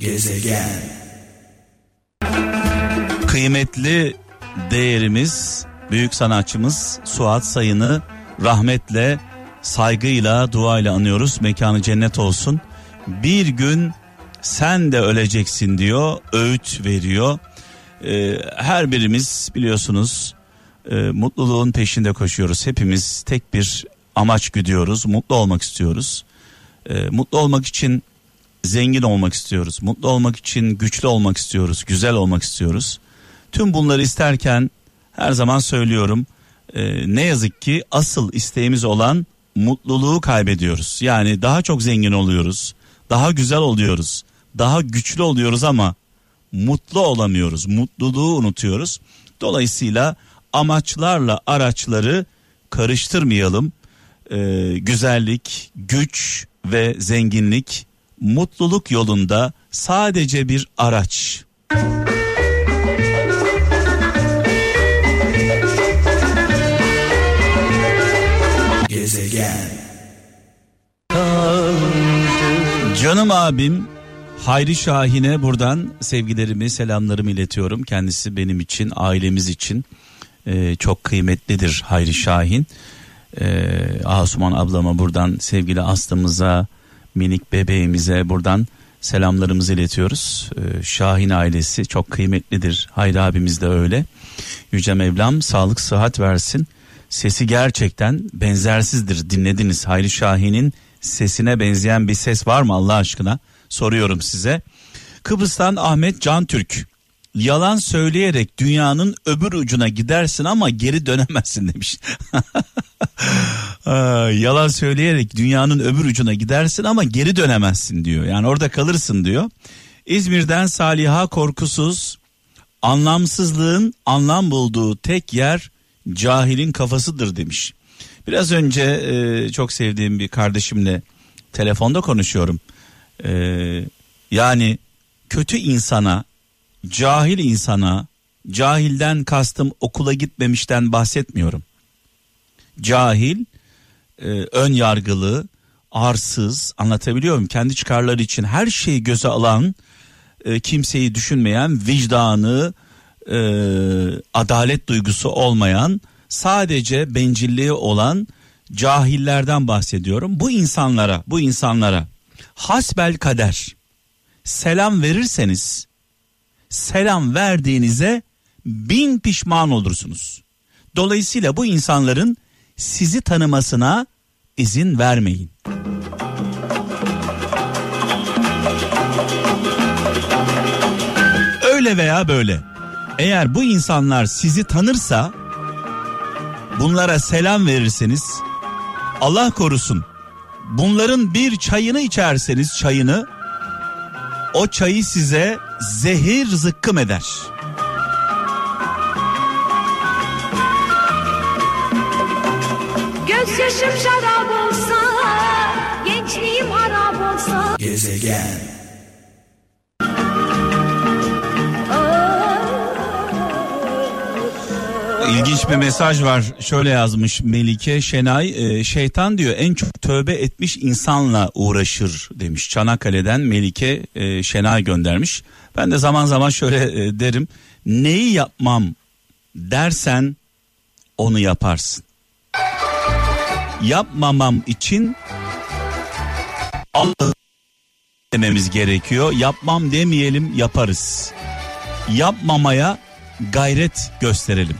Gezegen. Kıymetli değerimiz, büyük sanatçımız Suat Sayın'ı rahmetle, saygıyla, duayla anıyoruz. Mekanı cennet olsun. Bir gün sen de öleceksin diyor, öğüt veriyor. Ee, her birimiz biliyorsunuz e, mutluluğun peşinde koşuyoruz. Hepimiz tek bir amaç güdüyoruz, mutlu olmak istiyoruz. Ee, mutlu olmak için zengin olmak istiyoruz. Mutlu olmak için güçlü olmak istiyoruz. Güzel olmak istiyoruz. Tüm bunları isterken her zaman söylüyorum. e, ne yazık ki asıl isteğimiz olan mutluluğu kaybediyoruz. Yani daha çok zengin oluyoruz. Daha güzel oluyoruz. Daha güçlü oluyoruz ama mutlu olamıyoruz. Mutluluğu unutuyoruz. Dolayısıyla amaçlarla araçları karıştırmayalım. Ee, güzellik, güç ve zenginlik mutluluk yolunda sadece bir araç. Gezegen. Canım abim Hayri Şahin'e buradan sevgilerimi, selamlarımı iletiyorum. Kendisi benim için, ailemiz için e, çok kıymetlidir Hayri Şahin. E, Asuman ablama buradan sevgili Aslı'mıza, minik bebeğimize buradan selamlarımızı iletiyoruz. E, Şahin ailesi çok kıymetlidir. Hayri abimiz de öyle. Yüce Mevlam sağlık sıhhat versin. Sesi gerçekten benzersizdir. Dinlediniz Hayri Şahin'in sesine benzeyen bir ses var mı Allah aşkına? Soruyorum size. Kıbrıs'tan Ahmet Can Türk. Yalan söyleyerek dünyanın öbür ucuna gidersin ama geri dönemezsin demiş. Yalan söyleyerek dünyanın öbür ucuna gidersin ama geri dönemezsin diyor. Yani orada kalırsın diyor. İzmir'den Saliha Korkusuz anlamsızlığın anlam bulduğu tek yer cahilin kafasıdır demiş. Biraz önce e, çok sevdiğim bir kardeşimle telefonda konuşuyorum. E, yani kötü insana, cahil insana, cahilden kastım okula gitmemişten bahsetmiyorum. Cahil, e, ön yargılı, arsız, anlatabiliyor muyum? Kendi çıkarları için her şeyi göze alan, e, kimseyi düşünmeyen, vicdanı, e, adalet duygusu olmayan, sadece bencilliği olan cahillerden bahsediyorum. Bu insanlara, bu insanlara hasbel kader selam verirseniz selam verdiğinize bin pişman olursunuz. Dolayısıyla bu insanların sizi tanımasına izin vermeyin. Öyle veya böyle. Eğer bu insanlar sizi tanırsa bunlara selam verirseniz Allah korusun bunların bir çayını içerseniz çayını o çayı size zehir zıkkım eder. Gözyaşım şarap olsa, gençliğim harap olsa. Gezegen. İlginç bir mesaj var. Şöyle yazmış Melike Şenay. e, şeytan diyor en çok tövbe etmiş insanla uğraşır demiş. Çanakkale'den Melike e, Şenay göndermiş. Ben de zaman zaman şöyle e, derim. Neyi yapmam dersen onu yaparsın. Yapmamam için Allah dememiz gerekiyor. Yapmam demeyelim yaparız. Yapmamaya gayret gösterelim.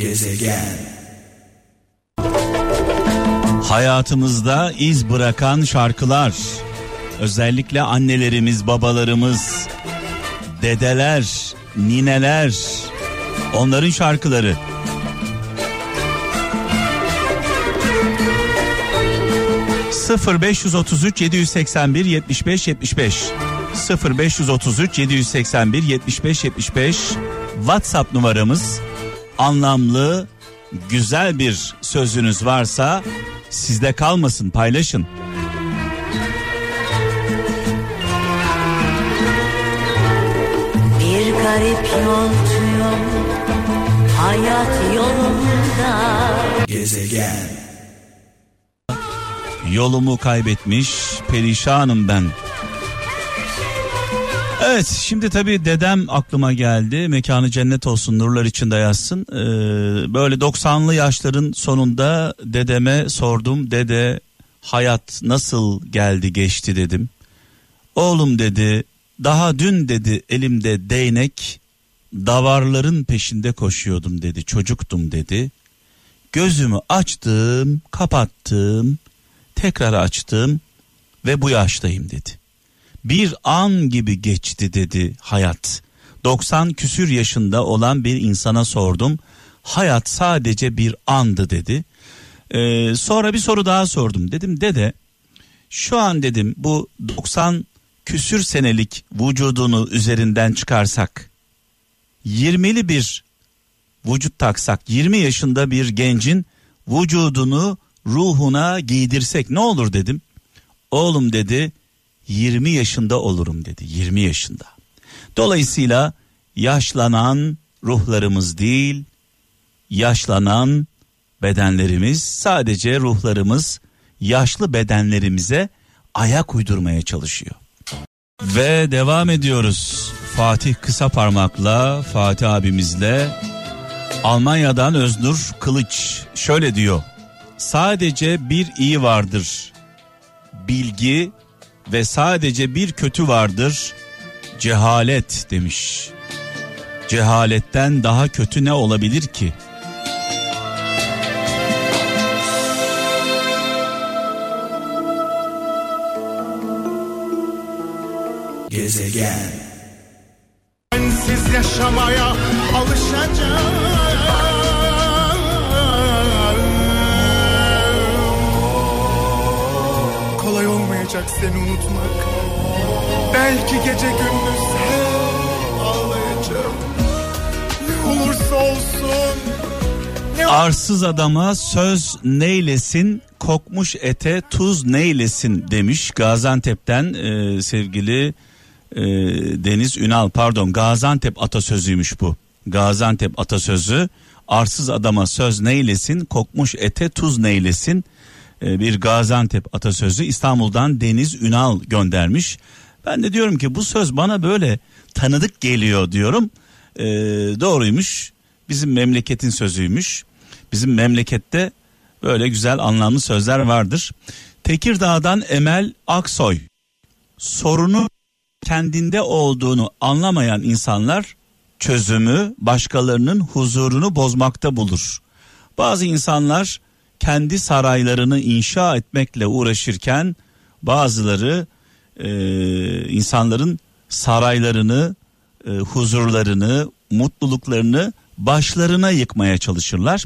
Gezegen. Hayatımızda iz bırakan şarkılar. Özellikle annelerimiz, babalarımız, dedeler, nineler, onların şarkıları. Sıfır 533 781 75 75 0 533 781 75 75 WhatsApp numaramız anlamlı güzel bir sözünüz varsa sizde kalmasın paylaşın. Bir garip yolcuyum hayat yolunda Gezegen. Yolumu kaybetmiş perişanım ben. Evet şimdi tabii dedem aklıma geldi. Mekanı cennet olsun nurlar içinde yazsın. Ee, böyle 90'lı yaşların sonunda dedeme sordum. Dede hayat nasıl geldi geçti dedim. Oğlum dedi daha dün dedi elimde değnek davarların peşinde koşuyordum dedi çocuktum dedi. Gözümü açtım kapattım tekrar açtım ve bu yaştayım dedi. Bir an gibi geçti dedi hayat. 90 küsür yaşında olan bir insana sordum. Hayat sadece bir andı dedi. Ee, sonra bir soru daha sordum. Dedim dede şu an dedim bu 90 küsür senelik vücudunu üzerinden çıkarsak 20'li bir vücut taksak 20 yaşında bir gencin vücudunu ruhuna giydirsek ne olur dedim. Oğlum dedi 20 yaşında olurum dedi 20 yaşında. Dolayısıyla yaşlanan ruhlarımız değil yaşlanan bedenlerimiz sadece ruhlarımız yaşlı bedenlerimize ayak uydurmaya çalışıyor. Ve devam ediyoruz. Fatih kısa parmakla Fatih abimizle Almanya'dan Öznur Kılıç şöyle diyor. Sadece bir iyi vardır. Bilgi ve sadece bir kötü vardır. Cehalet demiş. Cehaletten daha kötü ne olabilir ki? Gezegen. Sensiz yaşamaya alışacağım seni unutmak. Belki gece gündüz Arsız adama söz neylesin, kokmuş ete tuz neylesin demiş Gaziantep'ten e, sevgili e, Deniz Ünal. Pardon Gaziantep atasözüymüş bu. Gaziantep atasözü arsız adama söz neylesin, kokmuş ete tuz neylesin bir Gaziantep atasözü İstanbul'dan Deniz Ünal göndermiş. Ben de diyorum ki bu söz bana böyle tanıdık geliyor diyorum. E, doğruymuş bizim memleketin sözüymüş. Bizim memlekette böyle güzel anlamlı sözler vardır. Tekirdağ'dan Emel Aksoy. Sorunu kendinde olduğunu anlamayan insanlar çözümü başkalarının huzurunu bozmakta bulur. Bazı insanlar kendi saraylarını inşa etmekle uğraşırken bazıları e, insanların saraylarını, e, huzurlarını, mutluluklarını başlarına yıkmaya çalışırlar.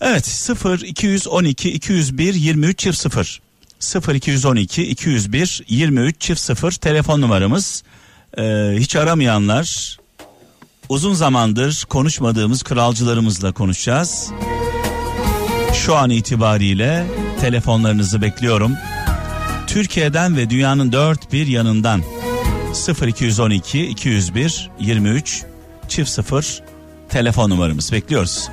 Evet 0 212 201 23 çift 0 0 212 201 23 çift 0 telefon numaramız. Ee, hiç aramayanlar uzun zamandır konuşmadığımız kralcılarımızla konuşacağız. Şu an itibariyle telefonlarınızı bekliyorum. Türkiye'den ve dünyanın dört bir yanından 0212 201 23 çift 0 telefon numaramız bekliyoruz.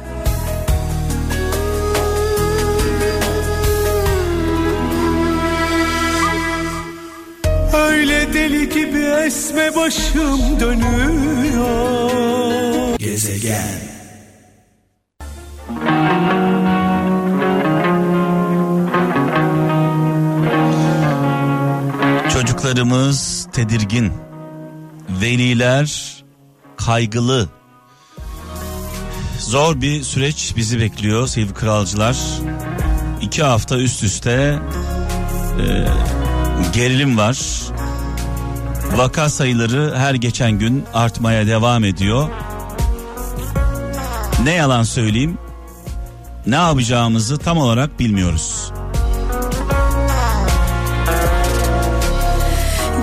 Öyle deli gibi esme başım dönüyor Gezegen. Çocuklarımız tedirgin, veliler kaygılı. Zor bir süreç bizi bekliyor sevgili kralcılar. İki hafta üst üste e, gerilim var. Vaka sayıları her geçen gün artmaya devam ediyor. Ne yalan söyleyeyim, ne yapacağımızı tam olarak bilmiyoruz.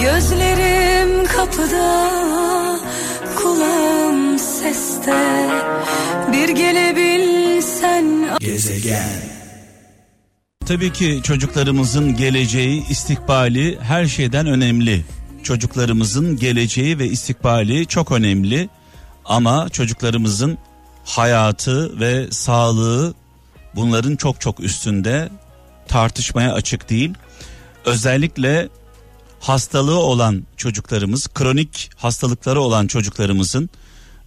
Gözlerim kapıda, kulağım seste. Bir gelebilsen Gezegen. Tabii ki çocuklarımızın geleceği, istikbali her şeyden önemli. Çocuklarımızın geleceği ve istikbali çok önemli. Ama çocuklarımızın hayatı ve sağlığı bunların çok çok üstünde tartışmaya açık değil. Özellikle hastalığı olan çocuklarımız, kronik hastalıkları olan çocuklarımızın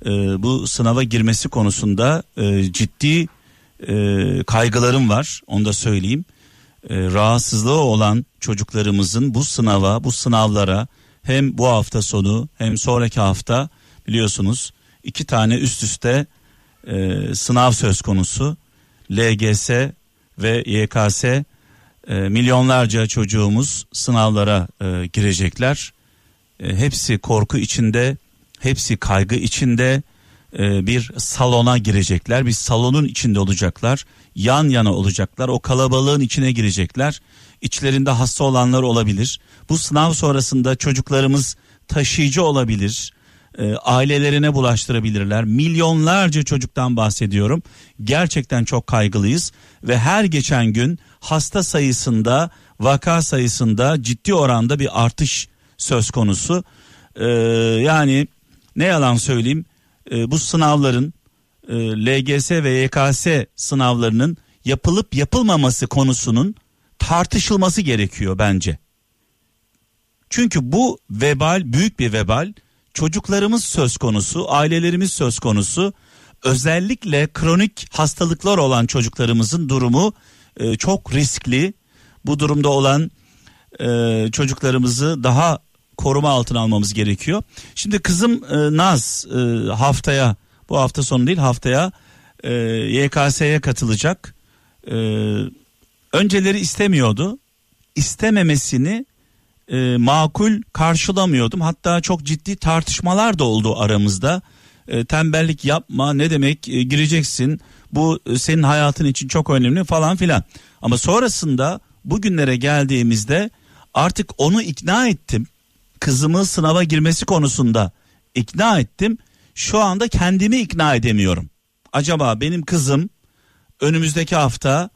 e, bu sınava girmesi konusunda e, ciddi e, kaygılarım var. Onu da söyleyeyim. E, rahatsızlığı olan çocuklarımızın bu sınava, bu sınavlara hem bu hafta sonu hem sonraki hafta biliyorsunuz iki tane üst üste e, sınav söz konusu. LGS ve YKS e, milyonlarca çocuğumuz sınavlara e, girecekler. E, hepsi korku içinde, hepsi kaygı içinde e, bir salona girecekler. Bir salonun içinde olacaklar. Yan yana olacaklar. O kalabalığın içine girecekler. İçlerinde hasta olanlar olabilir. Bu sınav sonrasında çocuklarımız taşıyıcı olabilir. E, ailelerine bulaştırabilirler. Milyonlarca çocuktan bahsediyorum. Gerçekten çok kaygılıyız ve her geçen gün hasta sayısında, vaka sayısında ciddi oranda bir artış söz konusu. E, yani ne yalan söyleyeyim e, bu sınavların e, LGS ve YKS sınavlarının yapılıp yapılmaması konusunun tartışılması gerekiyor bence. Çünkü bu vebal büyük bir vebal. Çocuklarımız söz konusu, ailelerimiz söz konusu. Özellikle kronik hastalıklar olan çocuklarımızın durumu e, çok riskli. Bu durumda olan e, çocuklarımızı daha koruma altına almamız gerekiyor. Şimdi kızım e, Naz e, haftaya bu hafta sonu değil haftaya e, YKS'ye katılacak. E, önceleri istemiyordu. İstememesini e, makul karşılamıyordum. Hatta çok ciddi tartışmalar da oldu aramızda. E, tembellik yapma ne demek e, gireceksin bu e, senin hayatın için çok önemli falan filan. Ama sonrasında bugünlere geldiğimizde artık onu ikna ettim. Kızımı sınava girmesi konusunda ikna ettim. Şu anda kendimi ikna edemiyorum. Acaba benim kızım önümüzdeki hafta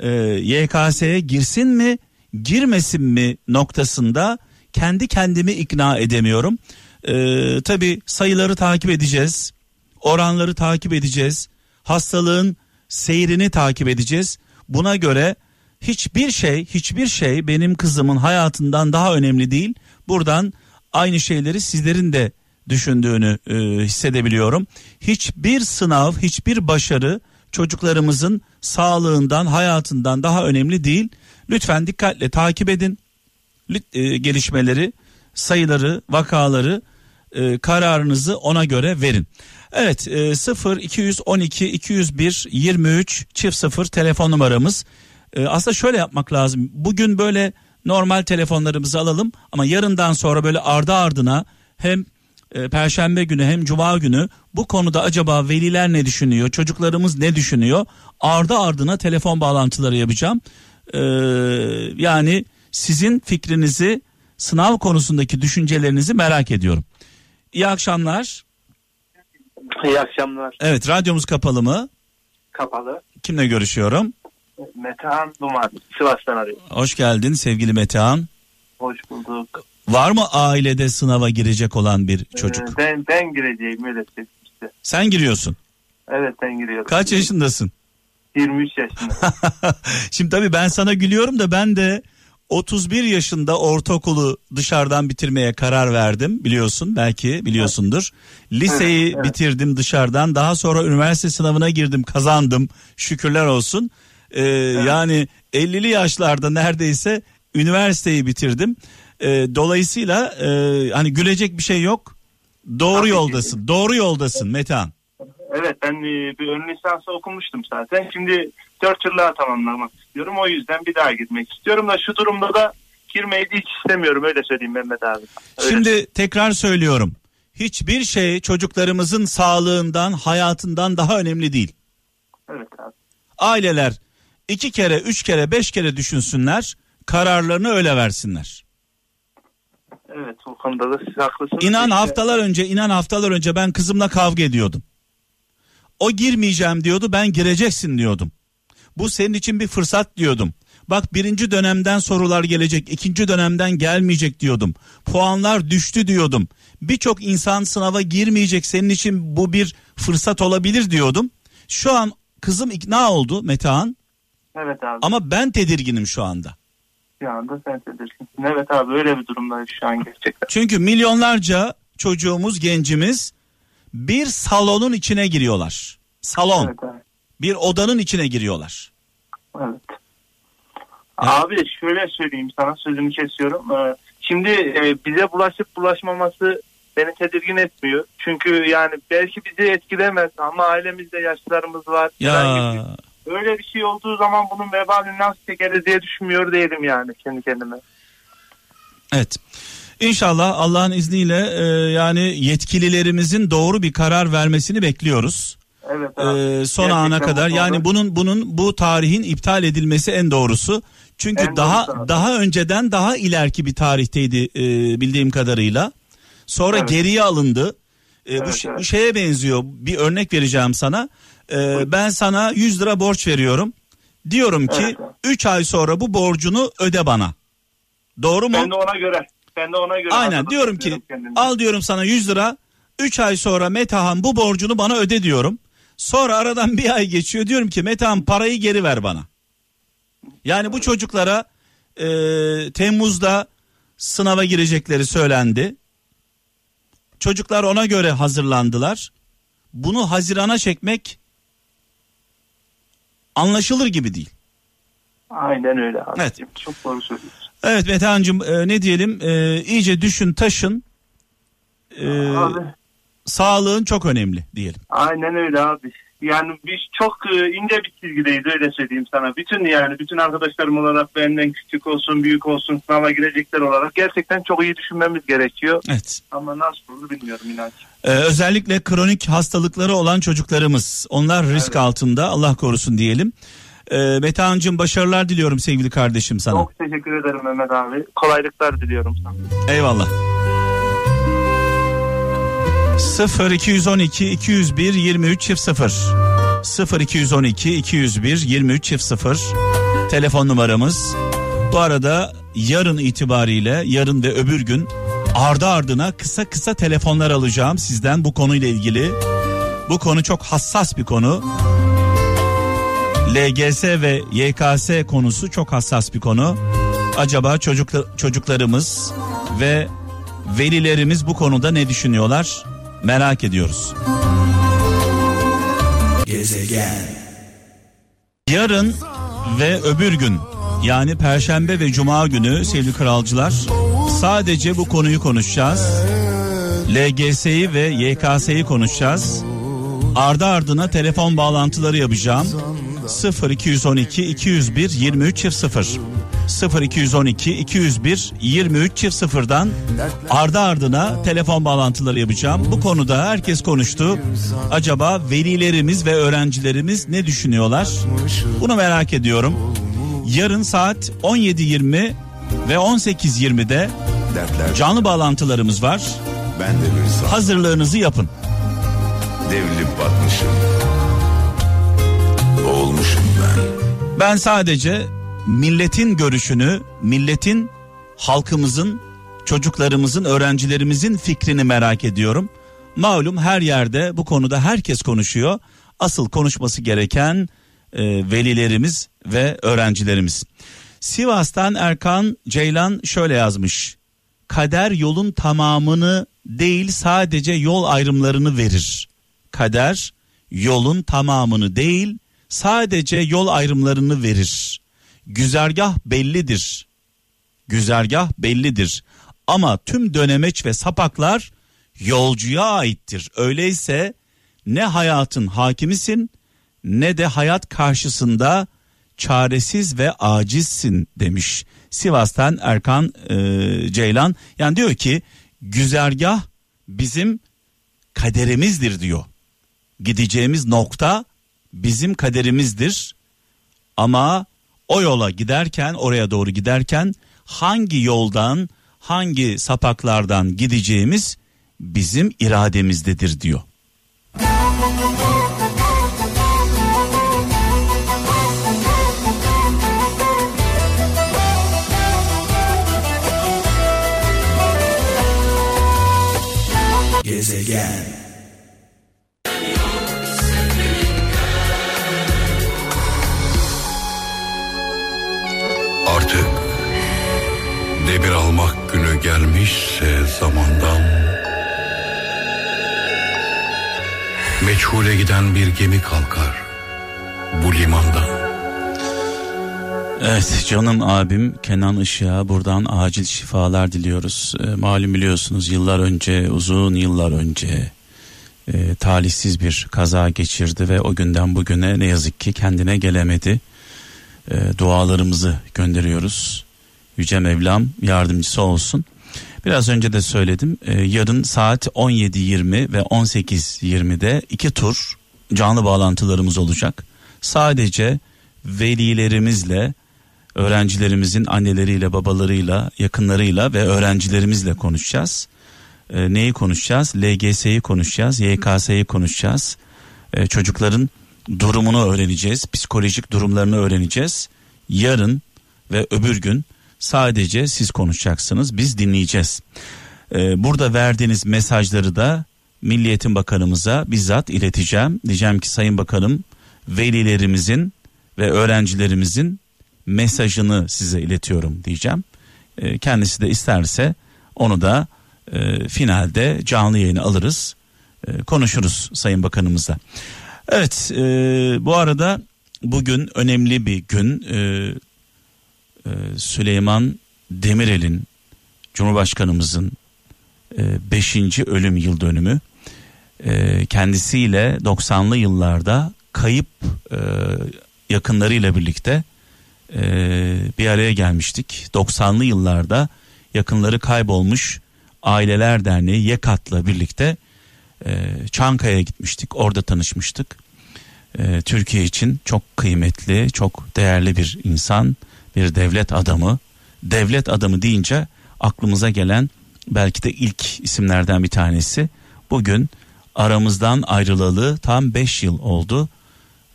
e, YKS'ye girsin mi girmesin mi noktasında kendi kendimi ikna edemiyorum. Ee, Tabi sayıları takip edeceğiz. Oranları takip edeceğiz. Hastalığın seyrini takip edeceğiz. Buna göre hiçbir şey hiçbir şey benim kızımın hayatından daha önemli değil. Buradan aynı şeyleri sizlerin de düşündüğünü e, hissedebiliyorum. Hiçbir sınav, hiçbir başarı çocuklarımızın sağlığından, hayatından daha önemli değil. Lütfen dikkatle takip edin e, gelişmeleri, sayıları, vakaları, e, kararınızı ona göre verin. Evet e, 0 212 201 23 çift 0 telefon numaramız. E, aslında şöyle yapmak lazım. Bugün böyle normal telefonlarımızı alalım ama yarından sonra böyle ardı ardına hem e, perşembe günü hem cuma günü bu konuda acaba veliler ne düşünüyor, çocuklarımız ne düşünüyor? Ardı ardına telefon bağlantıları yapacağım. E, yani sizin fikrinizi, sınav konusundaki düşüncelerinizi merak ediyorum. İyi akşamlar. İyi akşamlar. Evet, radyomuz kapalı mı? Kapalı. Kimle görüşüyorum? Metehan Duman. Sivas'tan arıyorum. Hoş geldin sevgili Metehan. Hoş bulduk. Var mı ailede sınava girecek olan bir çocuk? Ee, ben, ben gireceğim öyle işte. Sen giriyorsun. Evet ben giriyorum. Kaç yaşındasın? 23 yaşında. Şimdi tabii ben sana gülüyorum da ben de 31 yaşında ortaokulu dışarıdan bitirmeye karar verdim biliyorsun belki biliyorsundur. Liseyi Evet, evet. bitirdim dışarıdan daha sonra üniversite sınavına girdim kazandım şükürler olsun. Ee, Yani 50'li yaşlarda neredeyse üniversiteyi bitirdim. Ee, dolayısıyla e, hani gülecek bir şey yok. Doğru Tabii ki. yoldasın doğru yoldasın Metehan. Evet ben e, bir ön lisansı okumuştum zaten. Şimdi 4 yıllığa tamamlamak istiyorum. O yüzden bir daha girmek istiyorum da şu durumda da girmeyi hiç istemiyorum öyle söyleyeyim Mehmet abi. Öyle. Şimdi tekrar söylüyorum. Hiçbir şey çocuklarımızın sağlığından, hayatından daha önemli değil. Evet abi. Aileler iki kere, üç kere, beş kere düşünsünler, kararlarını öyle versinler. Evet o konuda da siz haklısınız. İnan haftalar önce, inan haftalar önce ben kızımla kavga ediyordum. O girmeyeceğim diyordu, ben gireceksin diyordum. Bu senin için bir fırsat diyordum. Bak birinci dönemden sorular gelecek, ikinci dönemden gelmeyecek diyordum. Puanlar düştü diyordum. Birçok insan sınava girmeyecek, senin için bu bir fırsat olabilir diyordum. Şu an kızım ikna oldu Metehan Evet abi. ama ben tedirginim şu anda. Bir anda sen tedirginsin. Evet abi öyle bir durumdayız şu an gerçekten. Çünkü milyonlarca çocuğumuz, gencimiz bir salonun içine giriyorlar. Salon, Evet abi. bir odanın içine giriyorlar. Evet. Abi şöyle söyleyeyim sana sözünü kesiyorum. Ee, Şimdi e, bize bulaşıp bulaşmaması beni tedirgin etmiyor. Çünkü yani belki bizi etkilemez ama ailemizde yaşlılarımız var. Ya bir- Öyle bir şey olduğu zaman bunun vebalini nasıl çekeriz diye düşünmüyor değilim yani kendi kendime. evet. İnşallah Allah'ın izniyle e, yani yetkililerimizin doğru bir karar vermesini bekliyoruz. Evet Ee, abi. son Gerçekten ana bu kadar yani bunun bunun bu tarihin iptal edilmesi en doğrusu. Çünkü En daha doğrusu daha önceden daha ileriki bir tarihteydi e, bildiğim kadarıyla. Sonra Evet. geriye alındı. E, bu, Evet, şey- evet. bu şeye benziyor. Bir örnek vereceğim sana. E, ben sana 100 lira borç veriyorum. Diyorum ki evet. 3 ay sonra bu borcunu öde bana. Doğru mu? Ben de ona göre. Ben de ona göre. Aynen diyorum ki kendime. al diyorum sana 100 lira 3 ay sonra Metehan bu borcunu bana öde diyorum. Sonra aradan bir ay geçiyor diyorum ki Metehan parayı geri ver bana. Yani bu çocuklara e, Temmuz'da sınava girecekleri söylendi. Çocuklar ona göre hazırlandılar. Bunu Haziran'a çekmek anlaşılır gibi değil. Aynen öyle abi. Evet. Çok doğru söylüyorsun. Evet Metehan'cığım e, ne diyelim e, iyice düşün taşın. E, Abi, sağlığın çok önemli diyelim. aynen öyle abi. Yani biz çok e, ince bir çizgideyiz öyle söyleyeyim sana. Bütün yani bütün arkadaşlarım olarak benden küçük olsun büyük olsun sınava girecekler olarak gerçekten çok iyi düşünmemiz gerekiyor. Evet. Ama nasıl olur bilmiyorum inan. Ee, özellikle kronik hastalıkları olan çocuklarımız. Onlar risk Evet. altında Allah korusun diyelim. Ee, Metehan'cığım başarılar diliyorum sevgili kardeşim sana. Çok teşekkür ederim Mehmet abi. Kolaylıklar diliyorum sana. Eyvallah. 0 212 201 23 çift 0 0 212 201 23 çift 0 telefon numaramız. Bu arada yarın itibariyle yarın ve öbür gün ardı ardına kısa kısa telefonlar alacağım sizden bu konuyla ilgili. Bu konu çok hassas bir konu. LGS ve YKS konusu çok hassas bir konu. Acaba çocukla- çocuklarımız ve velilerimiz bu konuda ne düşünüyorlar? Merak ediyoruz. Gezegen. Yarın ve öbür gün yani perşembe ve cuma günü sevgili kralcılar sadece bu konuyu konuşacağız. LGS'yi ve YKS'yi konuşacağız. Ardı ardına telefon bağlantıları yapacağım. 0212 201 23 çift 0 0212 201 23 çift 0'dan ardı ardına telefon bağlantıları yapacağım. Bu konuda herkes konuştu. Acaba velilerimiz ve öğrencilerimiz ne düşünüyorlar? Bunu merak ediyorum. Yarın saat 17.20 ve 18.20'de Dertler canlı bağlantılarımız var. ben de bir Hazırlığınızı yapın. devrilip batmışım. Boğulmuşum ben. Ben sadece milletin görüşünü, milletin, halkımızın, çocuklarımızın, öğrencilerimizin fikrini merak ediyorum. Malum her yerde bu konuda herkes konuşuyor. Asıl konuşması gereken e, velilerimiz ve öğrencilerimiz. Sivas'tan Erkan Ceylan şöyle yazmış. Kader yolun tamamını değil sadece yol ayrımlarını verir. Kader yolun tamamını değil sadece yol ayrımlarını verir. Güzergah bellidir. Güzergah bellidir. Ama tüm dönemeç ve sapaklar yolcuya aittir. Öyleyse ne hayatın hakimisin ne de hayat karşısında çaresiz ve acizsin demiş. Sivas'tan Erkan e, Ceylan yani diyor ki güzergah bizim kaderimizdir diyor. Gideceğimiz nokta bizim kaderimizdir. Ama o yola giderken oraya doğru giderken hangi yoldan hangi sapaklardan gideceğimiz bizim irademizdedir diyor. Gezegen. Demir almak günü gelmişse zamandan Meçhule giden bir gemi kalkar bu limandan Evet canım abim Kenan Işık'a buradan acil şifalar diliyoruz. E, malum biliyorsunuz yıllar önce uzun yıllar önce e, talihsiz bir kaza geçirdi ve o günden bugüne ne yazık ki kendine gelemedi. E, dualarımızı gönderiyoruz. Yüce Mevlam yardımcısı olsun. Biraz önce de söyledim. E, yarın saat 17.20 ve 18.20'de iki tur canlı bağlantılarımız olacak. Sadece velilerimizle öğrencilerimizin anneleriyle, babalarıyla, yakınlarıyla ve öğrencilerimizle konuşacağız. E, neyi konuşacağız? LGS'yi konuşacağız, YKS'yi konuşacağız. E, çocukların durumunu öğreneceğiz, psikolojik durumlarını öğreneceğiz. Yarın ve öbür gün sadece siz konuşacaksınız, biz dinleyeceğiz. E, burada verdiğiniz mesajları da Milli Eğitim Bakanımıza bizzat ileteceğim. Diyeceğim ki Sayın Bakanım velilerimizin ve öğrencilerimizin mesajını size iletiyorum diyeceğim. E, kendisi de isterse onu da e, finalde canlı yayını alırız. E, konuşuruz Sayın Bakanımızla. Evet e, bu arada bugün önemli bir gün. E, Süleyman Demirel'in Cumhurbaşkanımızın 5. ölüm yıl dönümü. E, kendisiyle 90'lı yıllarda kayıp e, yakınlarıyla birlikte e, bir araya gelmiştik. 90'lı yıllarda yakınları kaybolmuş Aileler Derneği YEKAT'la birlikte e, Çankaya'ya gitmiştik. Orada tanışmıştık. E, Türkiye için çok kıymetli, çok değerli bir insan, bir devlet adamı. Devlet adamı deyince aklımıza gelen belki de ilk isimlerden bir tanesi. Bugün aramızdan ayrılalı tam 5 yıl oldu.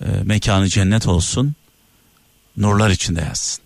E, mekanı cennet olsun. Nurlar içinde yazsın.